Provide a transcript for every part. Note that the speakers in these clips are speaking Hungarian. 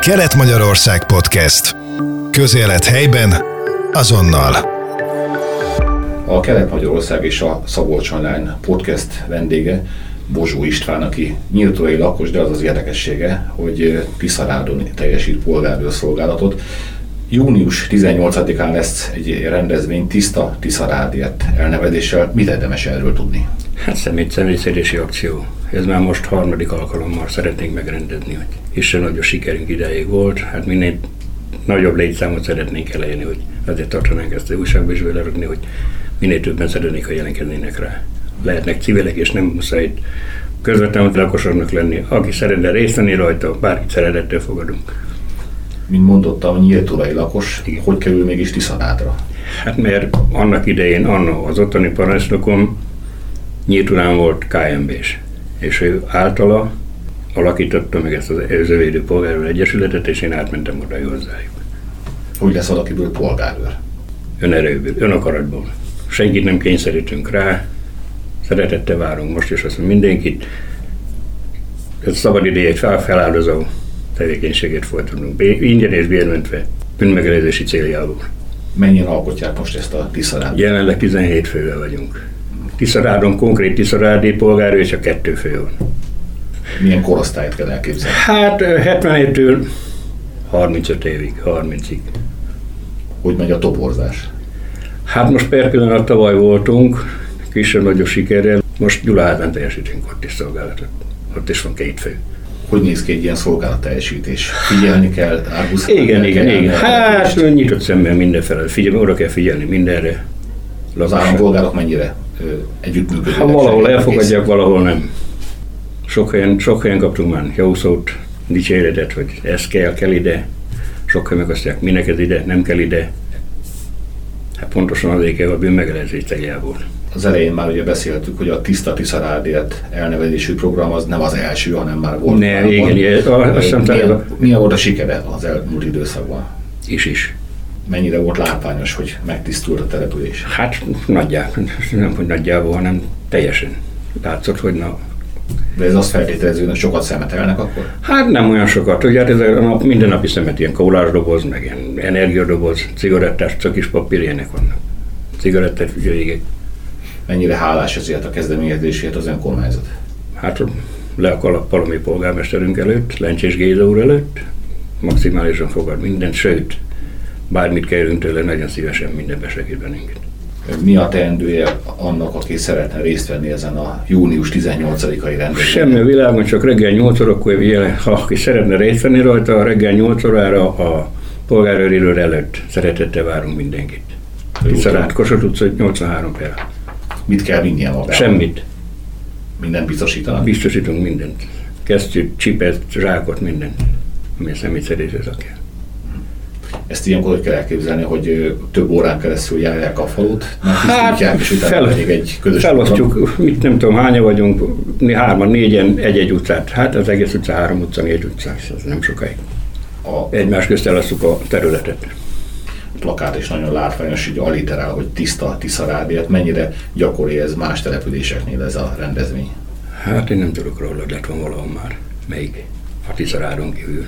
Kelet-Magyarország Podcast. Közélet helyben, azonnal. A Kelet-Magyarország és a Szabolcs Online podcast vendége Bozsó István, aki nyíltói lakos, de az az érdekessége, hogy Tiszarádon teljesít polgárőrszolgálatot. Június 18-án lesz egy rendezvény Tiszta Tiszarádért elnevezéssel. Mit érdemes erről tudni? Hát szemét személyszedési akció. Ez már most harmadik alkalommal szeretnénk megrendezni, hogy hiszen nagy a sikerünk ideig volt, hát minél nagyobb létszámot szeretnénk elérni, hogy azért tartanánk ezt az újságba is belerögni, hogy minél többen szeretnék, ha jelentkeznének rá. Lehetnek civilek, és nem muszáj közvetlenül lakosoknak lenni. Aki szeretne részt venni rajta, bárkit szeretettel fogadunk. Mint mondottam, nyíltulai lakos, Igen. hogy kerül mégis Tiszarádra? Hát mert annak idején, anno az ottani parancsnokom Nyíltulán volt KMB-s, és ő általa alakította meg ezt az őzővédő polgárőr egyesületet, és én átmentem oda hozzájuk. Hogy lesz valakiből polgárőr? Önerőből, önakaratból. Senkit nem kényszerítünk rá, szeretettel várunk most is azt mindenkit. Ez szabad idejét fel, feláldozó tevékenységet folytatunk. Ingyen és bérmentve, bűnmegelőzési céljából. Mennyien alkotják most ezt a Tiszarát? Jelenleg 17 fővel vagyunk. Tiszarádon konkrét Tiszarádi polgár, és a kettő fő van. Milyen korosztályt kell elképzelni? Hát 77-től 35 évig, 30-ig. Hogy megy a toporzás? Hát most per pillanat tavaly voltunk, kisebb nagyobb sikerrel. Most Gyulaházán teljesítünk ott is szolgálatot. Ott is van két fő. Hogy néz ki egy ilyen szolgálat teljesítés? Figyelni kell, árbuszkálni Igen, igen, igen. Hát nyitott szemmel mindenfelé. Figyelni, oda kell figyelni mindenre. Az állampolgárok mennyire együttműködőek? Ha valahol elfogadják, valahol nem. Sok helyen, sok helyen kaptunk már jó szót, dicséretet, hogy ez kell, kell ide. Sok helyen meg azt mondják, minek ez ide, nem kell ide. Hát pontosan azért kell a bűnmegelezés céljából. Az elején már ugye beszéltük, hogy a Tiszta Tiszarádért elnevezésű program az nem az első, hanem már volt. Ne, igen, igen. Azt hiszem, milyen, milyen volt a sikere az elmúlt időszakban? Is is mennyire volt látványos, hogy megtisztult a település? Hát nagyjából, nem hogy nagyjából, hanem teljesen. Látszott, hogy na, de ez azt feltételező, hogy sokat szemetelnek akkor? Hát nem olyan sokat. Ugye hát ez a nap, mindennapi szemet, ilyen kólásdoboz, meg ilyen energiadoboz, cigarettás, is papír, ilyenek vannak. Cigarettás ügyőigek. Mennyire hálás ezért a kezdeményezésért az önkormányzat? Hát le a mi polgármesterünk előtt, Lencsés Géza úr előtt, maximálisan fogad mindent, sőt, bármit kérünk tőle, nagyon szívesen mindenbe segít bennünket. Mi a teendője annak, aki szeretne részt venni ezen a június 18-ai rendezvényen? Semmi világon, csak reggel 8 órakor, ha aki szeretne részt venni rajta, reggel 8 órára a polgárőrülő előtt szeretettel várunk mindenkit. Tiszarát, Kossuth utca 83 per. Mit kell vinnie magával? Semmit. Mindent biztosítanak? Biztosítunk mindent. Kesztyűt, csipet, zsákot, mindent, ami a személyszeréshez kell. Ezt ilyenkor hogy kell elképzelni, hogy több órán keresztül járják a falut, hát, és utána fel, pedig egy közös Felosztjuk, program. mit nem tudom, hányan vagyunk, mi hárman, négyen, egy-egy utcát. Hát az egész utca három utca, négy utca, ez nem sokáig. A, Egymás közt elasztjuk a területet. Plakát is nagyon látványos, hogy aliterál, hogy tiszta Tiszarádért. Mennyire gyakori ez más településeknél ez a rendezvény? Hát én nem tudok róla, hogy lett van valahol már. Még a Tiszarádon kívül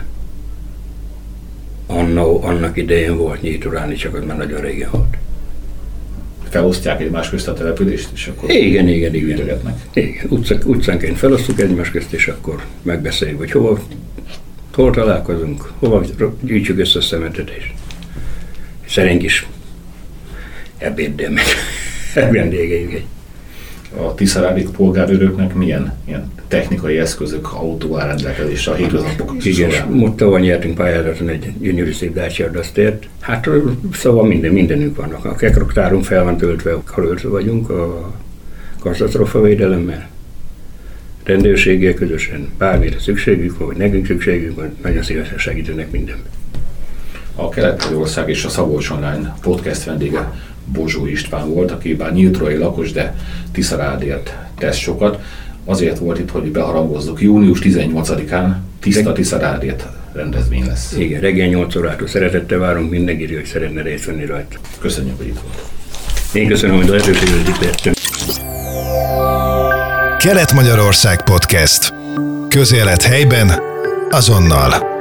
annó, annak idején volt nyíturáni, csak az már nagyon régen volt. Felosztják egymás közt a települést, és akkor igen, igen, igen. Ütögetnek. Igen, Utca, utcánként felosztjuk egymás közt, és akkor megbeszéljük, hogy hova, hol találkozunk, hova gyűjtsük össze a szemetetést. Szerénk is ebéddel meg vendégeink egy a Tiszarádik polgárőröknek milyen ilyen technikai eszközök, autó áll rendelkezésre a hétköznapok Igen, tavaly nyertünk pályázaton egy gyönyörű szép Dacia Duster. Hát szóval minden, mindenünk vannak. A kekroktárunk fel van töltve, karöltve vagyunk a katasztrofa védelemmel. Rendőrséggel közösen bármire szükségük van, vagy nekünk szükségünk van, nagyon szívesen segítenek mindenben. A Kelet-Magyarország és a Szabolcs Online podcast vendége Bozsó István volt, aki bár nyíltrói lakos, de Tiszarádért tesz sokat. Azért volt itt, hogy beharangozzuk. Június 18-án Tiszta Tiszarádért rendezvény lesz. Igen, reggel 8 órától szeretettel várunk mindenki, hogy szeretne részt venni rajta. Köszönjük, hogy itt volt. Én köszönöm, hogy lehetőséget itt lehettem. Kelet-Magyarország Podcast. Közélet helyben, azonnal.